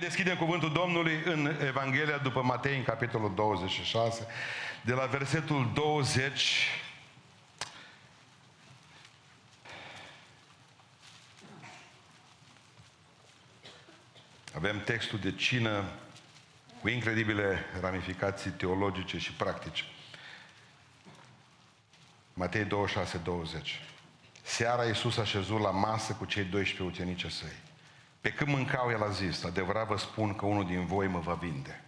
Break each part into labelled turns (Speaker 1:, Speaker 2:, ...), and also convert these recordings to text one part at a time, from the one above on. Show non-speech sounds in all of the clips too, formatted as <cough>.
Speaker 1: deschidem cuvântul Domnului în Evanghelia după Matei, în capitolul 26, de la versetul 20 Avem textul de cină cu incredibile ramificații teologice și practice. Matei 26, 20. Seara Iisus a șezut la masă cu cei 12 ucenici săi. Pe când mâncau, el a zis, adevărat vă spun că unul din voi mă va vinde.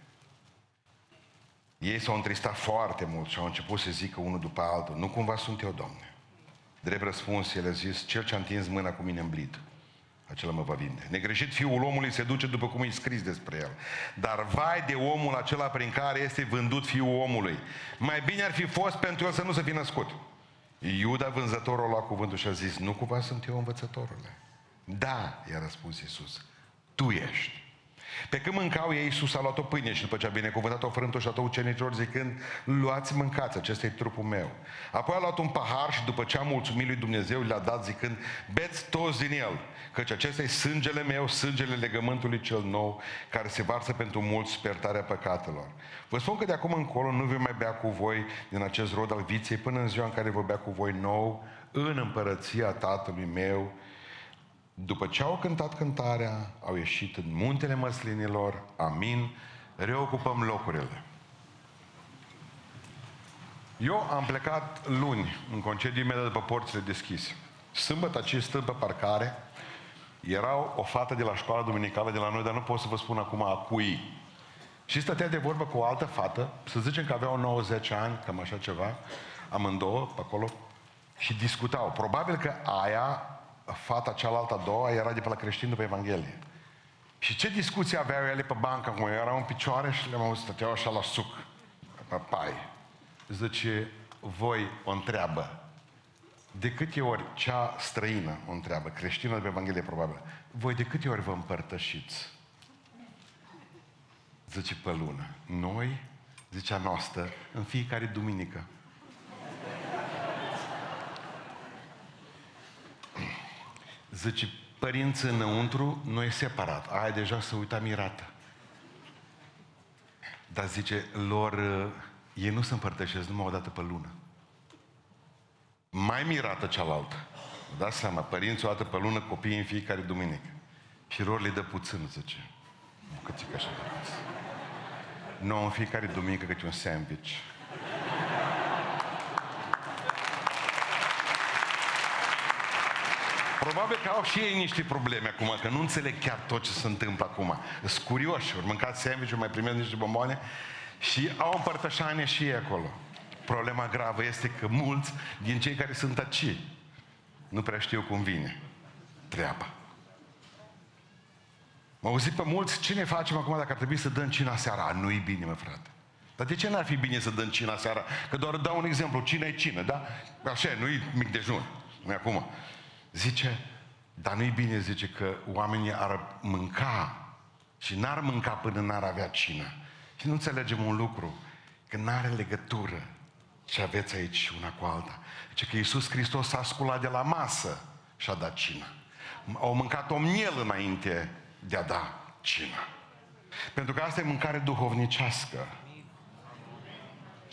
Speaker 1: Ei s-au întristat foarte mult și au început să zică unul după altul, nu cumva sunt eu, Domne. Drept răspuns, el a zis, cel ce a întins mâna cu mine în blid, acela mă va vinde. Negreșit fiul omului se duce după cum e scris despre el. Dar vai de omul acela prin care este vândut fiul omului. Mai bine ar fi fost pentru el să nu se fi născut. Iuda vânzătorul a luat cuvântul și a zis, nu cumva sunt eu învățătorule? Da, i-a răspuns Iisus, tu ești. Pe când mâncau ei, Iisus a luat o pâine și după ce a binecuvântat-o frântul și a tot ucenicilor zicând, luați mâncați, acesta e trupul meu. Apoi a luat un pahar și după ce a mulțumit lui Dumnezeu, le-a dat zicând, beți toți din el, căci acesta e sângele meu, sângele legământului cel nou, care se varsă pentru mulți spertarea păcatelor. Vă spun că de acum încolo nu voi mai bea cu voi din acest rod al viței până în ziua în care voi bea cu voi nou în împărăția Tatălui meu după ce au cântat cântarea, au ieșit în muntele măslinilor, amin, reocupăm locurile. Eu am plecat luni, în concediu imediat după porțile deschise. Sâmbătă ce stând pe parcare, era o fată de la școala duminicală de la noi, dar nu pot să vă spun acum a cui. Și stătea de vorbă cu o altă fată, să zicem că aveau 90 ani, cam așa ceva, amândouă pe acolo, și discutau. Probabil că aia fata cealaltă a doua era de pe la creștin după Evanghelie. Și ce discuții aveau ele pe bancă acum? Erau în picioare și le-am auzit, stăteau așa la suc, pe pai. Zice, voi o întreabă. De câte ori cea străină o întreabă, creștină de pe Evanghelie probabil, voi de câte ori vă împărtășiți? Zice pe lună. Noi, zicea noastră, în fiecare duminică. Zice, părinții înăuntru, noi separat. Aia deja se uita mirată. Dar zice, lor, ei nu se împărtășesc numai o dată pe lună. Mai mirată cealaltă. Dați seama, părinții o dată pe lună, copiii în fiecare duminică. Și lor le dă puțin, zice. Bucățică așa de Nu, în fiecare duminică câte un sandwich. Probabil că au și ei niște probleme acum, că nu înțeleg chiar tot ce se întâmplă acum. Sunt curioși, ori mâncați sandwich mai primesc niște bomboane și au împărtășanie și ei acolo. Problema gravă este că mulți din cei care sunt aici nu prea știu cum vine treaba. Mă auzit pe mulți, ce ne facem acum dacă ar trebui să dăm cina seara? Nu-i bine, mă frate. Dar de ce n-ar fi bine să dăm cina seara? Că doar dau un exemplu, cina e cină, da? Așa, nu-i mic dejun, nu acum. Zice, dar nu-i bine, zice, că oamenii ar mânca și n-ar mânca până n-ar avea cină. Și nu înțelegem un lucru, că n-are legătură ce aveți aici una cu alta. Zice că Iisus Hristos s-a sculat de la masă și a dat cină. Au mâncat o miel înainte de a da cină. Pentru că asta e mâncare duhovnicească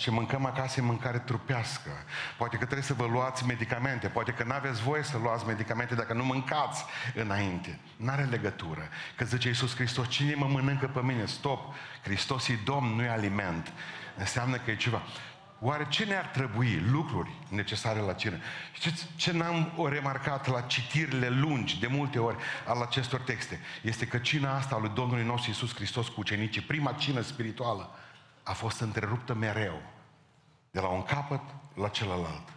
Speaker 1: și mâncăm acasă mâncare trupească. Poate că trebuie să vă luați medicamente, poate că nu aveți voie să luați medicamente dacă nu mâncați înainte. N-are legătură. Că zice Iisus Hristos, cine mă mănâncă pe mine? Stop! Hristos e Domn, nu e aliment. Înseamnă că e ceva. Oare ce ne-ar trebui? Lucruri necesare la cină. Știți ce n-am remarcat la citirile lungi, de multe ori, al acestor texte? Este că cina asta a lui Domnului nostru Iisus Hristos cu ucenicii, prima cină spirituală, a fost întreruptă mereu. De la un capăt la celălalt.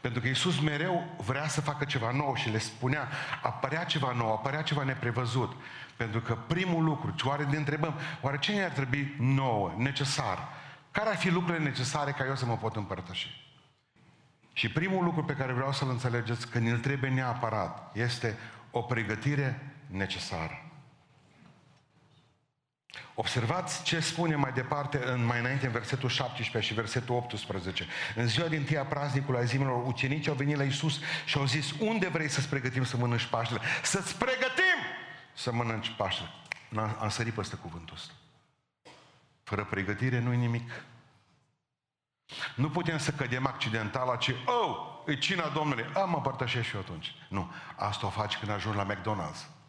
Speaker 1: Pentru că Iisus mereu vrea să facă ceva nou și le spunea, apărea ceva nou, apărea ceva neprevăzut. Pentru că primul lucru, ce oare ne întrebăm, oare ce ne-ar trebui nouă, necesar? Care ar fi lucrurile necesare ca eu să mă pot împărtăși? Și primul lucru pe care vreau să-l înțelegeți, că ne-l trebuie neapărat, este o pregătire necesară. Observați ce spune mai departe, în, mai înainte, în versetul 17 și versetul 18. În ziua din tâia praznicului a zimilor, ucenicii au venit la Isus și au zis, unde vrei să-ți pregătim să mănânci Paștele? Să-ți pregătim să mănânci Paștele. am sărit peste cuvântul ăsta. Fără pregătire nu-i nimic. Nu putem să cădem accidental la ce, oh, e cina Domnului, a, mă împărtășesc și eu atunci. Nu, asta o faci când ajungi la McDonald's.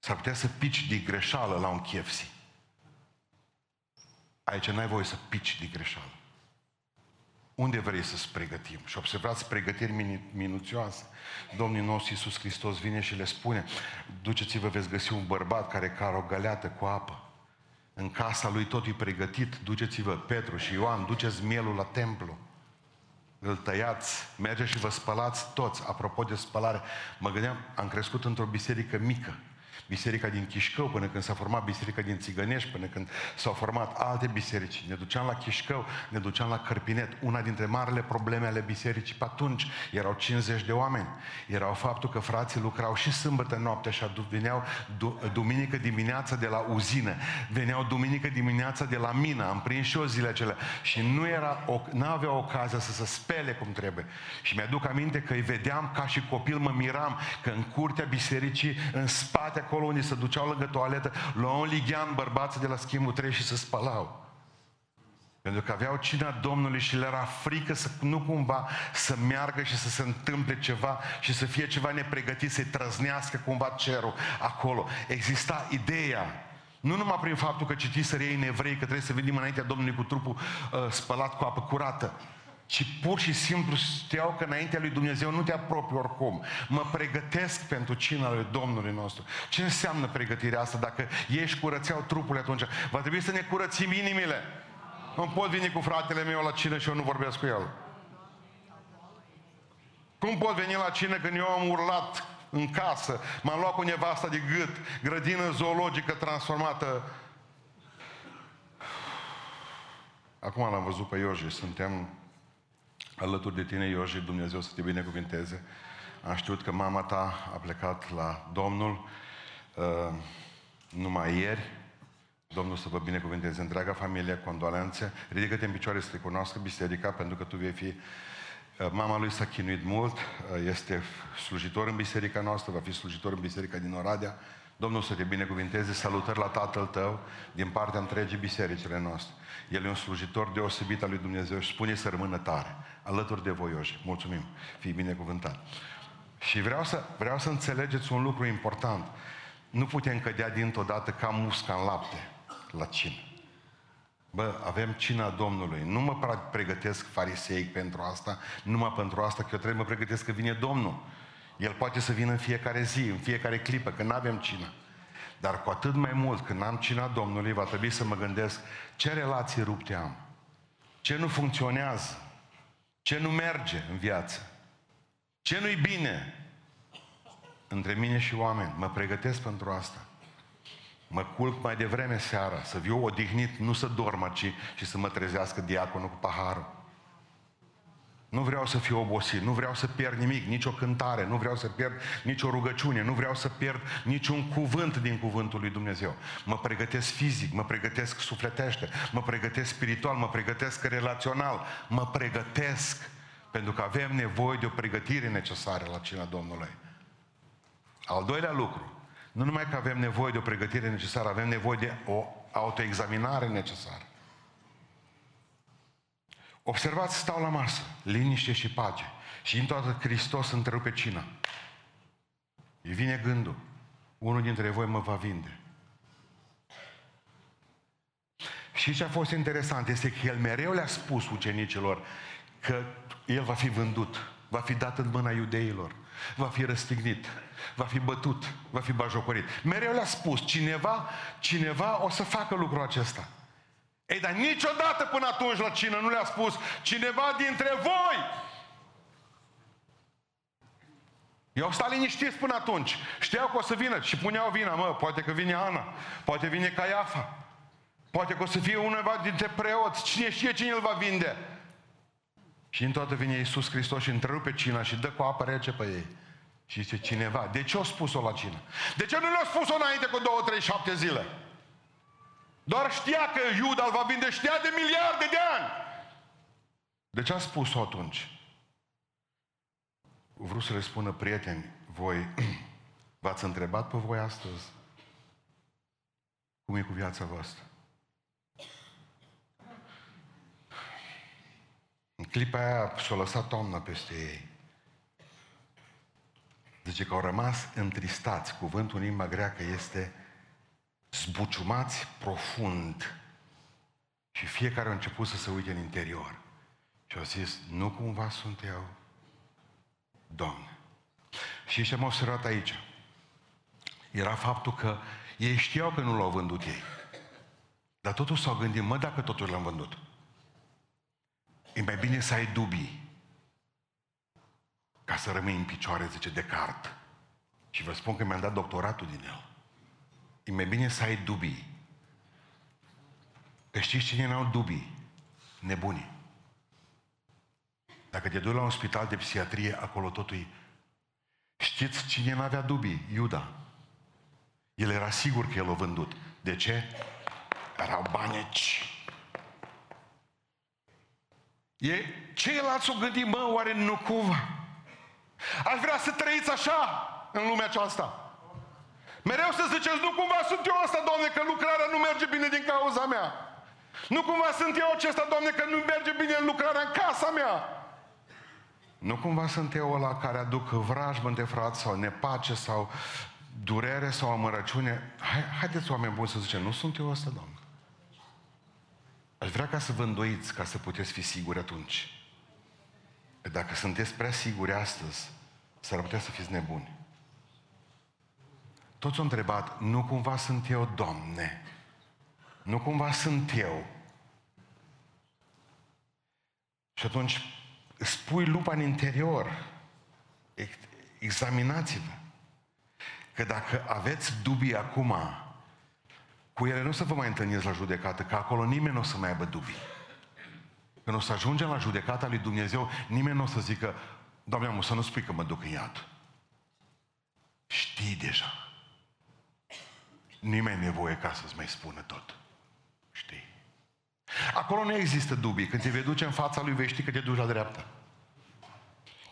Speaker 1: S-ar putea să pici de greșeală la un KFC. Aici n-ai voie să pici de greșeală. Unde vrei să-ți pregătim? Și observați pregătiri minuțioase. Domnul nostru Iisus Hristos vine și le spune, duceți-vă, veți găsi un bărbat care care o găleată cu apă. În casa lui tot e pregătit, duceți-vă, Petru și Ioan, duceți mielul la templu. Îl tăiați, mergeți și vă spălați toți. Apropo de spălare, mă gândeam, am crescut într-o biserică mică biserica din Chișcău, până când s-a format biserica din Țigănești, până când s-au format alte biserici. Ne duceam la Chișcău, ne duceam la Cărpinet. Una dintre marile probleme ale bisericii pe atunci erau 50 de oameni. Erau faptul că frații lucrau și sâmbătă noapte și veneau duminică dimineața de la uzină, veneau duminică dimineața de la mină, am prins și o zile acelea. Și nu era, nu avea ocazia să se spele cum trebuie. Și mi-aduc aminte că îi vedeam ca și copil, mă miram că în curtea bisericii, în spate acolo acolo unde se duceau lângă toaletă, luau un lighean bărbații de la schimbul 3 și se spălau. Pentru că aveau cina Domnului și le era frică să nu cumva să meargă și să se întâmple ceva și să fie ceva nepregătit, să-i trăznească cumva cerul acolo. Exista ideea nu numai prin faptul că citiți ei în evrei că trebuie să venim înaintea Domnului cu trupul uh, spălat cu apă curată, ci pur și simplu știau că înaintea lui Dumnezeu nu te apropii oricum. Mă pregătesc pentru cina lui Domnului nostru. Ce înseamnă pregătirea asta? Dacă ești curățeau trupul atunci, va trebui să ne curățim inimile. Nu pot veni cu fratele meu la cină și eu nu vorbesc cu el. Cum pot veni la cină când eu am urlat în casă, m-am luat cu nevasta de gât, grădină zoologică transformată. Acum l-am văzut pe Ioji, suntem alături de tine, Ioji, Dumnezeu să te binecuvinteze. Am știut că mama ta a plecat la Domnul uh, numai ieri. Domnul să vă binecuvinteze întreaga familie, condolențe. Ridică-te în picioare să te cunoască biserica, pentru că tu vei fi uh, Mama lui s-a chinuit mult, uh, este slujitor în biserica noastră, va fi slujitor în biserica din Oradea. Domnul să te binecuvinteze, salutări la tatăl tău din partea întregii bisericile noastre. El e un slujitor deosebit al lui Dumnezeu și spune să rămână tare, alături de voi, Mulțumim, fii binecuvântat. Și vreau să, vreau să înțelegeți un lucru important. Nu putem cădea dintr-o dată ca musca în lapte la cină. Bă, avem cina Domnului. Nu mă pregătesc fariseic pentru asta, numai pentru asta, că eu trebuie să mă pregătesc că vine Domnul. El poate să vină în fiecare zi, în fiecare clipă, că nu avem cină. Dar cu atât mai mult, când am cina Domnului, va trebui să mă gândesc ce relații rupte am, ce nu funcționează, ce nu merge în viață, ce nu-i bine între mine și oameni. Mă pregătesc pentru asta. Mă culc mai devreme seara, să viu odihnit, nu să dorm aici și să mă trezească diaconul cu paharul. Nu vreau să fiu obosit, nu vreau să pierd nimic, nicio cântare, nu vreau să pierd nicio rugăciune, nu vreau să pierd niciun cuvânt din cuvântul lui Dumnezeu. Mă pregătesc fizic, mă pregătesc sufletește, mă pregătesc spiritual, mă pregătesc relațional, mă pregătesc pentru că avem nevoie de o pregătire necesară la cina Domnului. Al doilea lucru, nu numai că avem nevoie de o pregătire necesară, avem nevoie de o autoexaminare necesară. Observați, stau la masă, liniște și pace. Și în toată Hristos întrerupe cina. Îi vine gândul. Unul dintre voi mă va vinde. Și ce a fost interesant este că el mereu le-a spus ucenicilor că el va fi vândut, va fi dat în mâna iudeilor, va fi răstignit, va fi bătut, va fi bajocorit. Mereu le-a spus, cineva, cineva o să facă lucrul acesta. Ei, dar niciodată până atunci la cină nu le-a spus cineva dintre voi. Eu stat liniștiți până atunci. Știau că o să vină și puneau vina, mă, poate că vine Ana, poate vine Caiafa, poate că o să fie uneva dintre preoți, cine știe cine îl va vinde. Și în toată vine Iisus Hristos și întrerupe cina și dă cu apă rece pe ei. Și zice cineva, de ce o spus-o la cină? De ce nu le-a spus-o înainte cu două, trei, șapte zile? Doar știa că Iuda îl va vinde, știa de miliarde de ani. De ce a spus-o atunci? Vreau să le spună prieteni, voi <clears throat> v-ați întrebat pe voi astăzi Cum e cu viața voastră? În clipa aia și-a lăsat toamna peste ei. Zice că au rămas întristați. Cuvântul în limba greacă este zbuciumați profund. Și fiecare a început să se uite în interior. Și au zis, nu cumva sunt eu, Doamne. Și ce am observat aici? Era faptul că ei știau că nu l-au vândut ei. Dar totuși s-au gândit, mă, dacă totuși l-am vândut. E mai bine să ai dubii ca să rămâi în picioare, zice Descartes. Și vă spun că mi-am dat doctoratul din el. E mai bine să ai dubii. Că știți cine n-au dubii? Nebunii. Dacă te duci la un spital de psihiatrie, acolo totul e... Știți cine n-avea dubii? Iuda. El era sigur că el a vândut. De ce? Erau baneci. E, ceilalți au gândit, mă, oare nu cumva? Aș vrea să trăiți așa în lumea aceasta. Mereu să ziceți, nu cumva sunt eu asta, Doamne, că lucrarea nu merge bine din cauza mea. Nu cumva sunt eu acesta, Doamne, că nu merge bine în lucrarea în casa mea. Nu cumva sunt eu ăla care aduc vrajbă între frați sau nepace sau durere sau amărăciune. Hai, haideți, oameni buni, să zicem, nu sunt eu ăsta, Doamne. Aș vrea ca să vă îndoiți, ca să puteți fi siguri atunci. Dacă sunteți prea siguri astăzi, s-ar putea să fiți nebuni. Toți au întrebat, nu cumva sunt eu, Doamne? Nu cumva sunt eu? Și atunci spui lupa în interior. Examinați-vă. Că dacă aveți dubii acum, cu ele nu să vă mai întâlniți la judecată, că acolo nimeni nu o să mai aibă dubii. Când o să ajungem la judecata lui Dumnezeu, nimeni nu o să zică, Doamne, am să nu spui că mă duc în iad. Știi deja. Nimeni nevoie ca să-ți mai spună tot. Știi? Acolo nu există dubii. Când te vei duce în fața lui, vei ști că te duci la dreapta.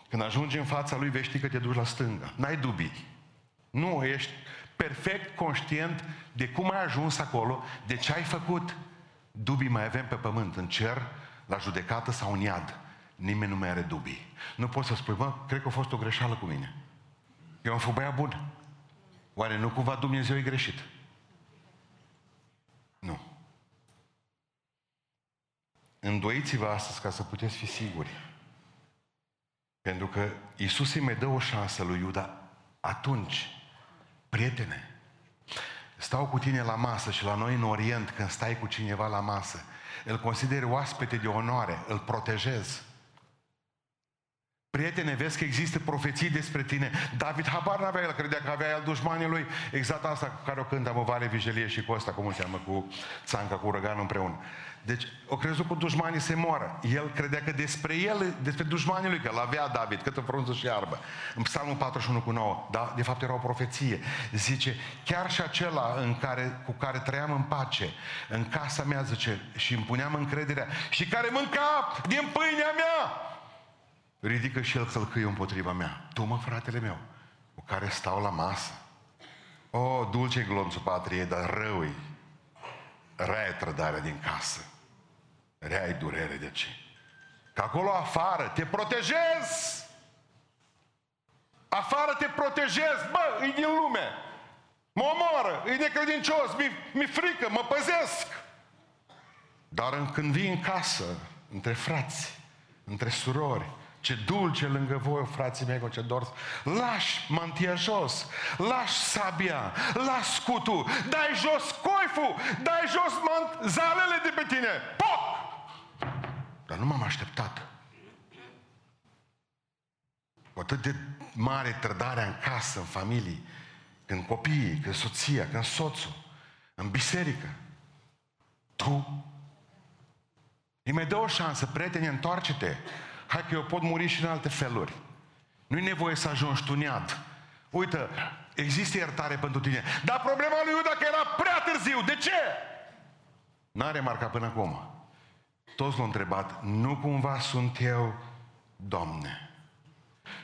Speaker 1: Când ajungi în fața lui, vei ști că te duci la stânga. N-ai dubii. Nu, ești perfect conștient de cum ai ajuns acolo, de ce ai făcut. Dubii mai avem pe pământ, în cer, la judecată sau în iad. Nimeni nu mai are dubii. Nu poți să spui, mă, cred că a fost o greșeală cu mine. Eu am fost băiat bun. Oare nu cumva Dumnezeu e greșit? Îndoiți-vă astăzi ca să puteți fi siguri. Pentru că Isus îi mai dă o șansă lui Iuda atunci. Prietene, stau cu tine la masă și la noi în Orient, când stai cu cineva la masă, îl consideri oaspete de onoare, îl protejezi. Prietene, vezi că există profeții despre tine. David habar n-avea el, credea că avea el dușmanii lui. Exact asta cu care o cântă, mă, Vale, Vijelie și Costa, cum se cheamă, cu Țanca, cu Urăganul împreună. Deci, o crezut că dușmanii se moară. El credea că despre el, despre dușmanii lui, că l-avea David, câtă frunză și iarbă. În Psalmul 41 cu 9, da, de fapt era o profeție. Zice, chiar și acela în care, cu care trăiam în pace, în casa mea, zice, și îmi puneam încrederea, și care mânca din pâinea mea, ridică și el călcâie împotriva mea. Tu, mă, fratele meu, cu care stau la masă. O, dulce glonțul patriei, dar rău Rea e trădarea din casă. Rea e durere de ce? Că acolo afară te protejezi. Afară te protejezi. Bă, e din lume. Mă omoară, e necredincios, mi, mi frică, mă păzesc. Dar când vii în casă, între frați, între surori, ce dulce lângă voi, frații mei, cu ce dor. Lași mantia jos, lași sabia, lași scutul, dai jos coiful, dai jos mant- zalele de pe tine. Pop! Dar nu m-am așteptat. Cu atât de mare trădarea în casă, în familie, când copiii, când soția, când soțul, în biserică. Tu îi mai dă o șansă, prieteni, întoarce-te. Hai că eu pot muri și în alte feluri. Nu-i nevoie să ajungi tu nead. Uită, există iertare pentru tine. Dar problema lui Iuda că era prea târziu. De ce? N-a remarcat până acum. Toți l-au întrebat, nu cumva sunt eu, Doamne?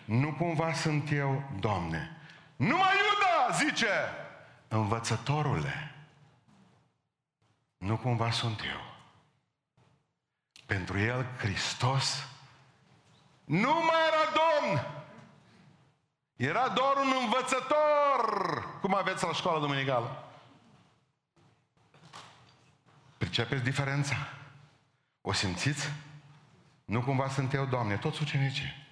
Speaker 1: Nu cumva sunt eu, Doamne? Numai Iuda, zice, învățătorule. Nu cumva sunt eu. Pentru el, Hristos nu mai era Domn. Era doar un învățător. Cum aveți la școala duminicală? Pricepeți diferența? O simțiți? Nu cumva sunt eu, Doamne, toți ucenicii.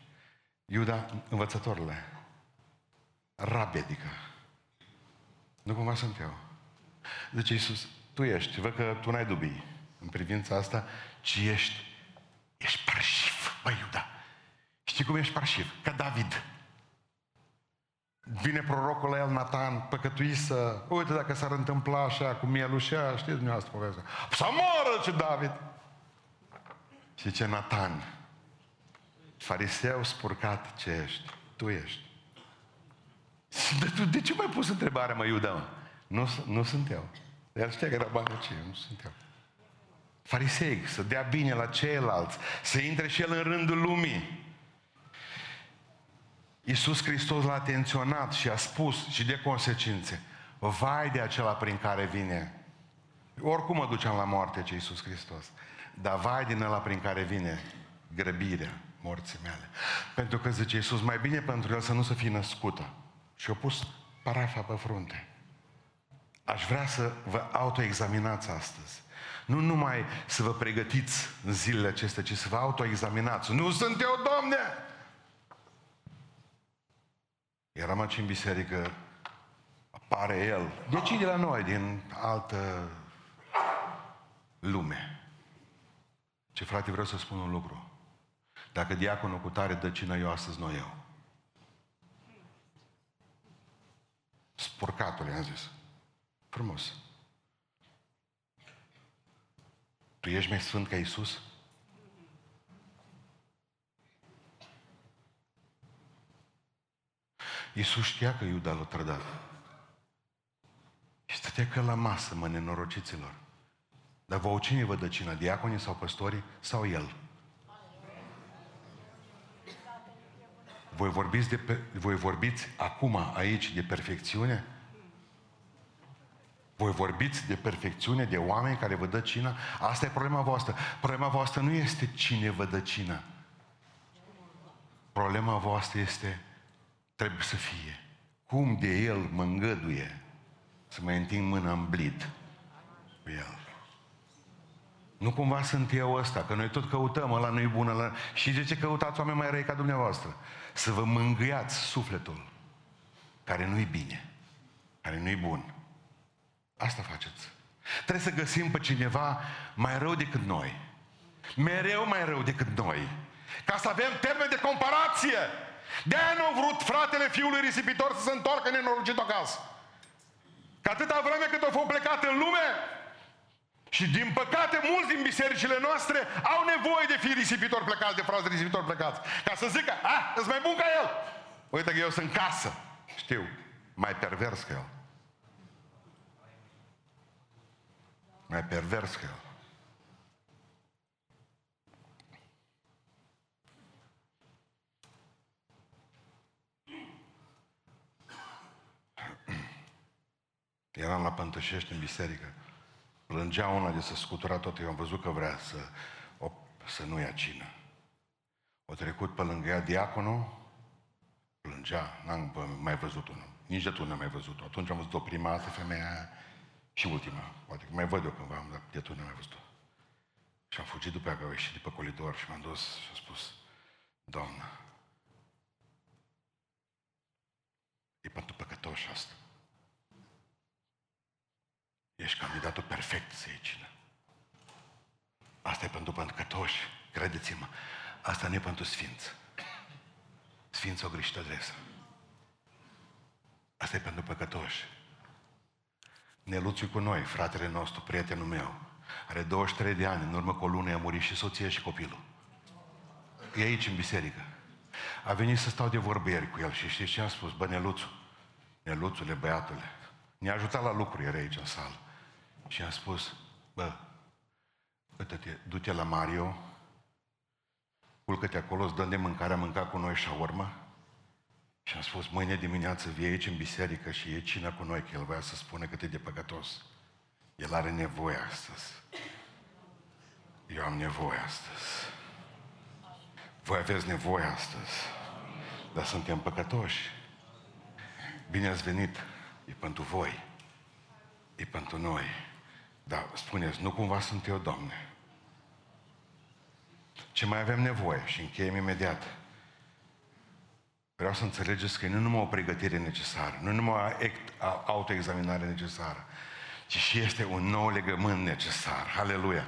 Speaker 1: Iuda, învățătorile. Rabi, adică. Nu cumva sunt eu. Zice Iisus, tu ești, văd că tu n-ai dubii în privința asta, ci ești, ești parșiv, băi Iuda. Știi cum ești parșiv? Ca David. Vine prorocul la el, Nathan, păcătuisă, uite dacă s-ar întâmpla așa, cu mielușea, știți dumneavoastră povestea. Să moară, ce David! Și ce Nathan, fariseu spurcat ce ești, tu ești. De, tu, de ce mai pus întrebarea, mă, Iuda? Nu, nu sunt eu. El știa că era banul ce, nu sunt eu. Farisei, să dea bine la ceilalți, să intre și el în rândul lumii. Iisus Hristos l-a atenționat și a spus și de consecințe. Vai de acela prin care vine. Oricum mă duceam la moarte, ce Iisus Hristos. Dar vai din ăla prin care vine grăbirea morții mele. Pentru că zice Iisus, mai bine pentru el să nu să fie născută. Și a pus parafa pe frunte. Aș vrea să vă autoexaminați astăzi. Nu numai să vă pregătiți în zilele acestea, ci să vă autoexaminați. Nu sunt eu, Doamne! Eram aici în biserică, apare el. Decide la noi din altă lume. Ce frate, vreau să spun un lucru. Dacă diaconul cu tare dă cină eu astăzi, nu eu. Spurcatul, i-am zis. Frumos. Tu ești mai sfânt ca Iisus? Iisus știa că Iuda l-a trădat. Și stătea că la masă, mă, nenorociților. Dar vă cine vă dă cina? Diaconii sau păstorii sau el? Voi vorbiți, de pe, voi vorbiți acum aici de perfecțiune? Voi vorbiți de perfecțiune, de oameni care vă dă cina? Asta e problema voastră. Problema voastră nu este cine vă dă cina. Problema voastră este trebuie să fie. Cum de El mă îngăduie să mai întind mâna în blid cu El. Nu cumva sunt eu ăsta, că noi tot căutăm, ăla nu-i bun, ăla... Și de ce căutați oameni mai răi ca dumneavoastră? Să vă mângâiați sufletul, care nu-i bine, care nu-i bun. Asta faceți. Trebuie să găsim pe cineva mai rău decât noi. Mereu mai rău decât noi. Ca să avem termen de comparație. De-aia nu a vrut fratele fiului risipitor să se întoarcă nenorocit acasă. Că atâta vreme cât au fost plecat în lume, și din păcate, mulți din bisericile noastre au nevoie de fi risipitori plecați, de frați risipitori plecați. Ca să zică, ah, ești mai bun ca el. Uite că eu sunt casă. Știu, mai pervers ca el. Mai pervers ca el. Eram la Pântășești în biserică. Plângea una de să scutura tot. Eu am văzut că vrea să, o, să nu ia cină. O trecut pe lângă ea diaconul, plângea, n-am mai văzut unul. Nici de tu n-am mai văzut-o. Atunci am văzut-o prima dată, femeia și ultima. Poate că mai văd eu cândva, dar de tu n-am mai văzut-o. Și am fugit după ea, că au ieșit de pe colidor și m-am dus și am spus, Doamnă, e pentru păcătoși asta. Ești candidatul perfect să iei cină. Asta e pentru păcătoși, credeți-mă. Asta nu e pentru sfinți. Sfinți o greșit adresă. Asta e pentru păcătoși. Neluțiu cu noi, fratele nostru, prietenul meu. Are 23 de ani, în urmă cu o lună a murit și soția și copilul. E aici în biserică. A venit să stau de vorbiri cu el și știți ce am spus? Bă, Neluțu, Neluțule, băiatule, ne-a ajutat la lucruri, era aici în sală. Și am spus, bă, uite-te, du-te la Mario, culcă-te acolo, îți dăm de mâncare, a mâncat cu noi și urmă. Și am spus, mâine dimineață vii aici în biserică și e cina cu noi, că el vrea să spună cât e de păcătos. El are nevoie astăzi. Eu am nevoie astăzi. Voi aveți nevoie astăzi. Dar suntem păcătoși. Bine ați venit. E pentru voi. E pentru noi. Dar spuneți, nu cumva sunt eu, Doamne. Ce mai avem nevoie, și încheiem imediat, vreau să înțelegeți că nu numai o pregătire necesară, nu numai o autoexaminare necesară, ci și este un nou legământ necesar. Aleluia!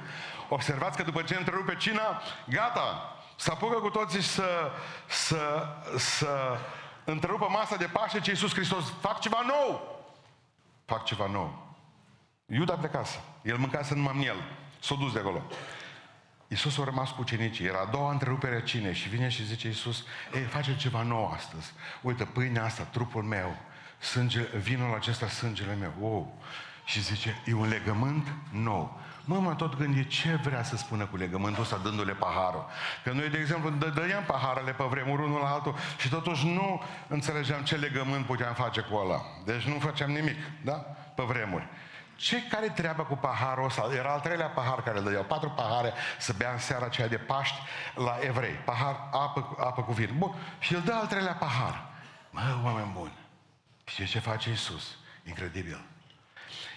Speaker 1: Observați că după ce întrerupe cina, gata, să apucă cu toții să, să, să întrerupă masa de Paște ce Iisus Hristos fac ceva nou. Fac ceva nou. Iuda plecase. El mâncase numai miel. S-a dus de acolo. Iisus a rămas cu ucenicii. Era a doua întrerupere a cinei și vine și zice Iisus, ei, face ceva nou astăzi. Uite, pâinea asta, trupul meu, sânge, vinul acesta, sângele meu. Wow. Și zice, e un legământ nou. Mă, mă tot gândi ce vrea să spună cu legământul ăsta dându-le paharul. Că noi, de exemplu, dădeam paharele pe vremuri unul la altul și totuși nu înțelegeam ce legământ puteam face cu ăla. Deci nu făceam nimic, da? Pe vremuri. Ce care treaba cu paharul ăsta? Era al treilea pahar care îl dădeau. Patru pahare să bea în seara aceea de Paști la evrei. Pahar, apă, apă cu vin. Bun. Și îl dă al treilea pahar. Mă, oameni buni. Și ce face Iisus? Incredibil.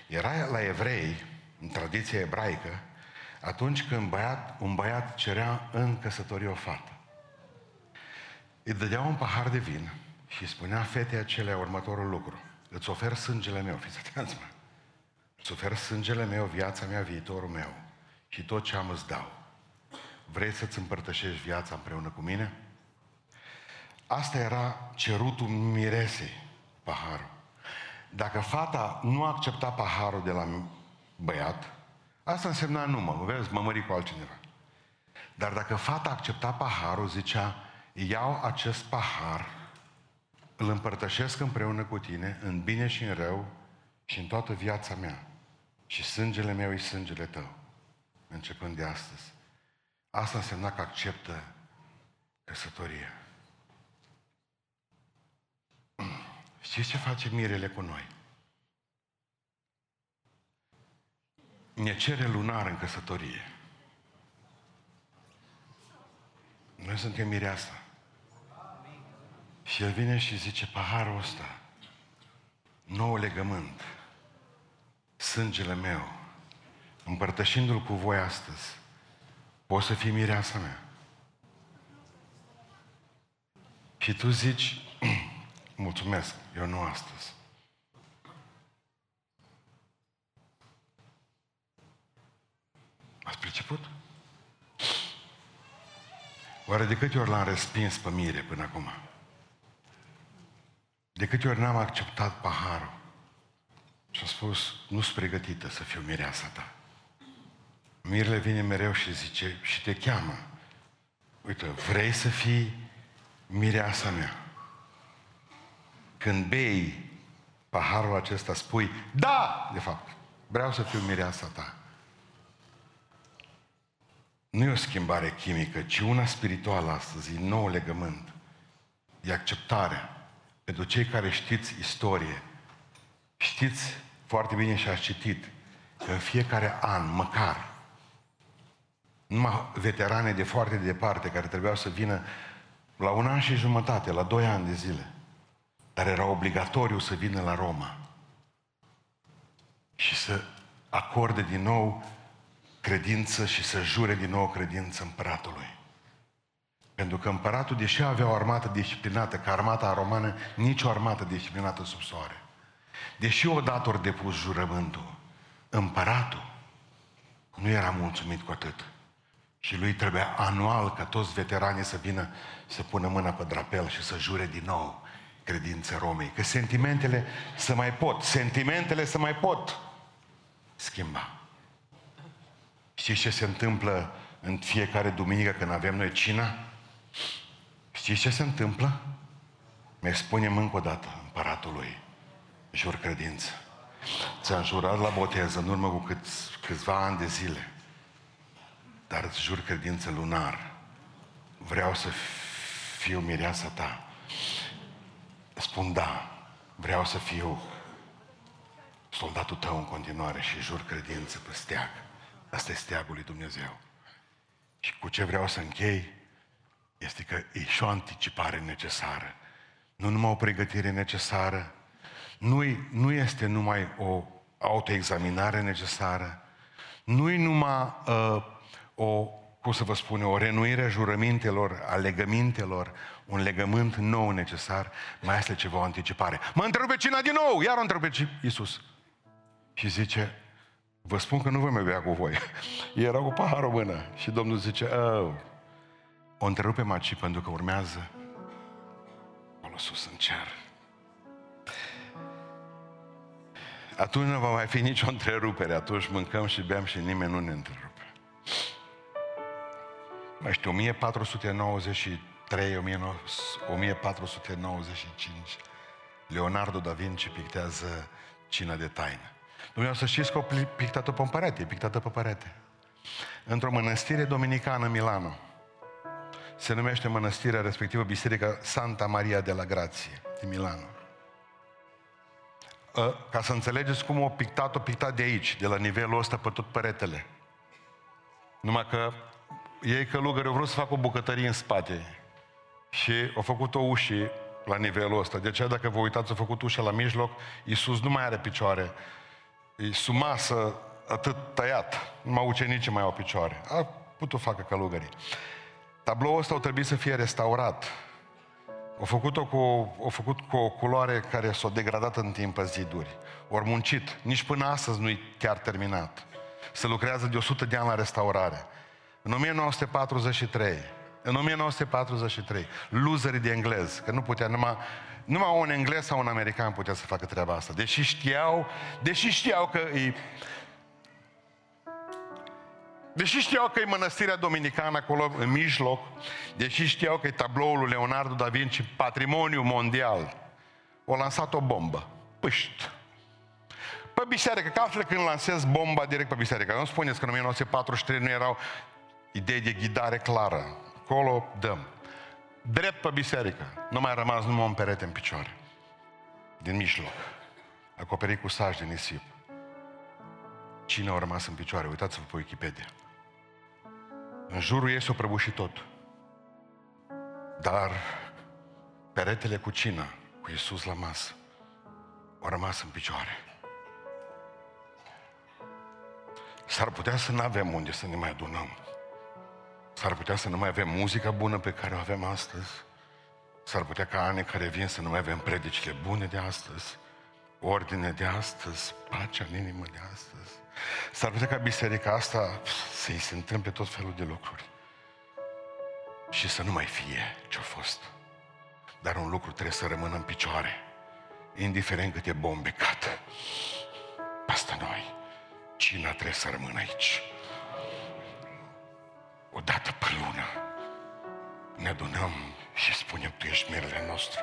Speaker 1: Era la evrei, în tradiția ebraică, atunci când băiat, un băiat cerea în căsătorie o fată. Îi dădea un pahar de vin și îi spunea fetei acelea următorul lucru. Îți ofer sângele meu, fiți atenți, mă. Îți ofer sângele meu, viața mea, viitorul meu și tot ce am îți dau. Vrei să-ți împărtășești viața împreună cu mine? Asta era cerutul miresei, paharul. Dacă fata nu accepta paharul de la băiat, asta însemna nu mă, vezi, mă mări cu altcineva. Dar dacă fata accepta paharul, zicea, iau acest pahar, îl împărtășesc împreună cu tine, în bine și în rău, și în toată viața mea. Și sângele meu e sângele tău, începând de astăzi. Asta însemna că acceptă căsătoria. <clears throat> Știți ce face mirele cu noi? Ne cere lunar în căsătorie. Noi suntem mireasa. Și el vine și zice, paharul ăsta, nou legământ, sângele meu, împărtășindu-l cu voi astăzi, poți să fii mireasa mea. Și tu zici, <clears throat> mulțumesc, eu nu astăzi. Ați priceput? Oare de câte ori l-am respins pe mire până acum? De câte ori n-am acceptat paharul? Și a spus, nu sunt pregătită să fiu mireasa ta. Mirele vine mereu și zice, și te cheamă. Uite, vrei să fii mireasa mea? Când bei paharul acesta, spui, da, de fapt, vreau să fiu mireasa ta. Nu e o schimbare chimică, ci una spirituală astăzi, e nou legământ. E acceptarea. Pentru cei care știți istorie, știți foarte bine și ați citit că în fiecare an, măcar, numai veterane de foarte departe care trebuiau să vină la un an și jumătate, la doi ani de zile, dar era obligatoriu să vină la Roma și să acorde din nou credință și să jure din nou credință împăratului. Pentru că împăratul, deși avea o armată disciplinată, ca armata romană, nici o armată disciplinată sub soare. Deși odată ori depus jurământul, împăratul nu era mulțumit cu atât. Și lui trebuia anual ca toți veteranii să vină să pună mâna pe drapel și să jure din nou credință Romei. Că sentimentele să mai pot, sentimentele să mai pot schimba. Știți ce se întâmplă în fiecare duminică când avem noi cina? Știți ce se întâmplă? Mi spunem încă o dată împăratului, jur credință. Ți-am jurat la botez în urmă cu câți, câțiva ani de zile. Dar îți jur credință lunar. Vreau să fiu mireasa ta. Spun da, vreau să fiu soldatul tău în continuare și jur credință pe steag. Asta e steagul lui Dumnezeu. Și cu ce vreau să închei este că e și o anticipare necesară. Nu numai o pregătire necesară, nu, nu este numai o autoexaminare necesară, nu e numai uh, o, cum să vă spun, o renuire a jurămintelor, a legămintelor, un legământ nou necesar, mai este ceva o anticipare. Mă întrerupe cina din nou, iar o întrerupe Iisus. Și zice, vă spun că nu voi mai bea cu voi. <laughs> Era cu paharul mână. Și Domnul zice, oh, o întrerupe maci pentru că urmează acolo sus în cer. Atunci nu va mai fi nicio întrerupere. Atunci mâncăm și beam și nimeni nu ne întrerupe. Mai știu, 1493, 1495, Leonardo da Vinci pictează cina de taină. Dumnezeu să știți că o pictată pe perete, e pictată pe perete. Într-o mănăstire dominicană în Milano. Se numește mănăstirea respectivă Biserica Santa Maria de la Grație, din Milano. Ă, ca să înțelegeți cum o pictat, o pictat de aici, de la nivelul ăsta pe tot peretele. Numai că ei călugări au vrut să facă o bucătărie în spate și au făcut o ușă la nivelul ăsta. De aceea, dacă vă uitați, a făcut ușa la mijloc, Iisus nu mai are picioare. E sumasă atât tăiat. Numai ucenicii mai au picioare. A putut facă călugării. Tabloul ăsta au trebuit să fie restaurat. Au făcut-o cu, au făcut cu o culoare care s-a degradat în timp pe ziduri. Ori muncit. Nici până astăzi nu-i chiar terminat. Se lucrează de 100 de ani la restaurare. În 1943, în 1943, loserii de englez, că nu putea numai, numai un englez sau un american putea să facă treaba asta. Deși știau, deși știau că e Deși știau că e mănăstirea dominicană acolo în mijloc, deși știau că e tabloul lui Leonardo da Vinci patrimoniu mondial, au lansat o bombă. Păști. Pe biserică, că altfel când lansez bomba direct pe biserică, nu spuneți că în 1943 nu erau idei de ghidare clară. Acolo dăm. Drept pe biserică. Nu mai a rămas numai un perete în picioare. Din mijloc. Acoperit cu saj de nisip. Cine a rămas în picioare? Uitați-vă pe Wikipedia. În jurul ei s-a prăbușit tot. Dar peretele cu cina, cu Iisus la masă, au rămas în picioare. S-ar putea să nu avem unde să ne mai adunăm. S-ar putea să nu mai avem muzica bună pe care o avem astăzi. S-ar putea ca anii care vin să nu mai avem predicile bune de astăzi, ordine de astăzi, pacea în inimă de astăzi. S-ar putea ca biserica asta să-i se întâmple tot felul de lucruri. Și să nu mai fie ce-a fost. Dar un lucru trebuie să rămână în picioare, indiferent câte bombe cad. Asta noi. Cina trebuie să rămână aici. O dată pe lună ne adunăm și spunem, Tu ești mirele nostru.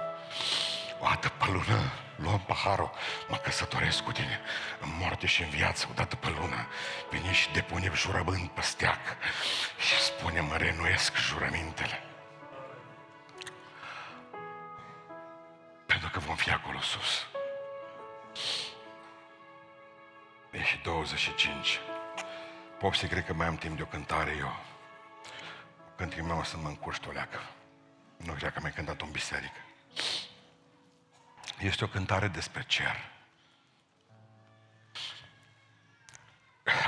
Speaker 1: O dată pe lună luăm paharul, mă căsătoresc cu tine în moarte și în viață, o dată pe lună. Vine și depune jurământ pe steag și spune, mă renuiesc jurămintele. Pentru că vom fi acolo sus. E și 25. Popsi, cred că mai am timp de o cântare eu. Când meu să mă încurci o leacă. Nu cred că mai cântat în biserică. Este o cântare despre cer.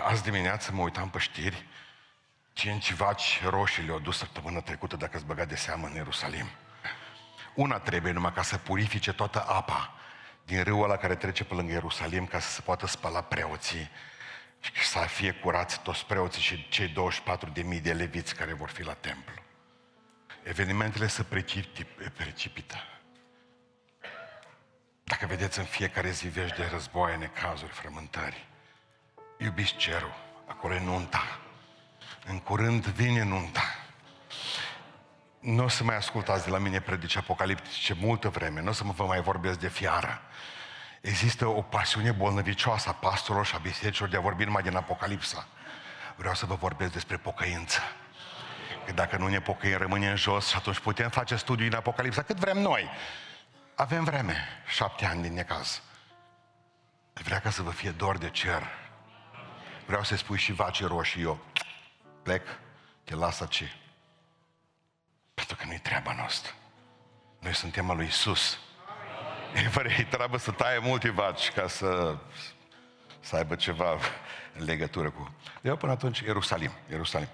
Speaker 1: Azi dimineață mă uitam pe știri, cinci vaci roșii le-au dus săptămâna trecută, dacă ați băgat de seamă, în Ierusalim. Una trebuie numai ca să purifice toată apa din râul ăla care trece pe lângă Ierusalim, ca să se poată spăla preoții și să fie curați toți preoții și cei 24 de mii de leviți care vor fi la templu. Evenimentele se precipită. Dacă vedeți în fiecare zi vești de războaie, necazuri, frământări, iubiți cerul, acolo e nunta. În curând vine nunta. Nu o să mai ascultați de la mine predici apocaliptice multă vreme, nu o să mă vă mai vorbesc de fiară. Există o pasiune bolnăvicioasă a pastorilor și a bisericilor de a vorbi numai din Apocalipsa. Vreau să vă vorbesc despre pocăință. Că dacă nu ne pocăim, rămânem în jos și atunci putem face studii în Apocalipsa cât vrem noi. Avem vreme, șapte ani din necaz. Vrea ca să vă fie dor de cer. Vreau să-i spui și vace roșii eu. Plec, te las ce. Pentru că nu-i treaba noastră. Noi suntem al lui Isus. E fără ei trebuie să taie multe vaci ca să, să aibă ceva în legătură cu... Eu până atunci, Ierusalim, Ierusalim.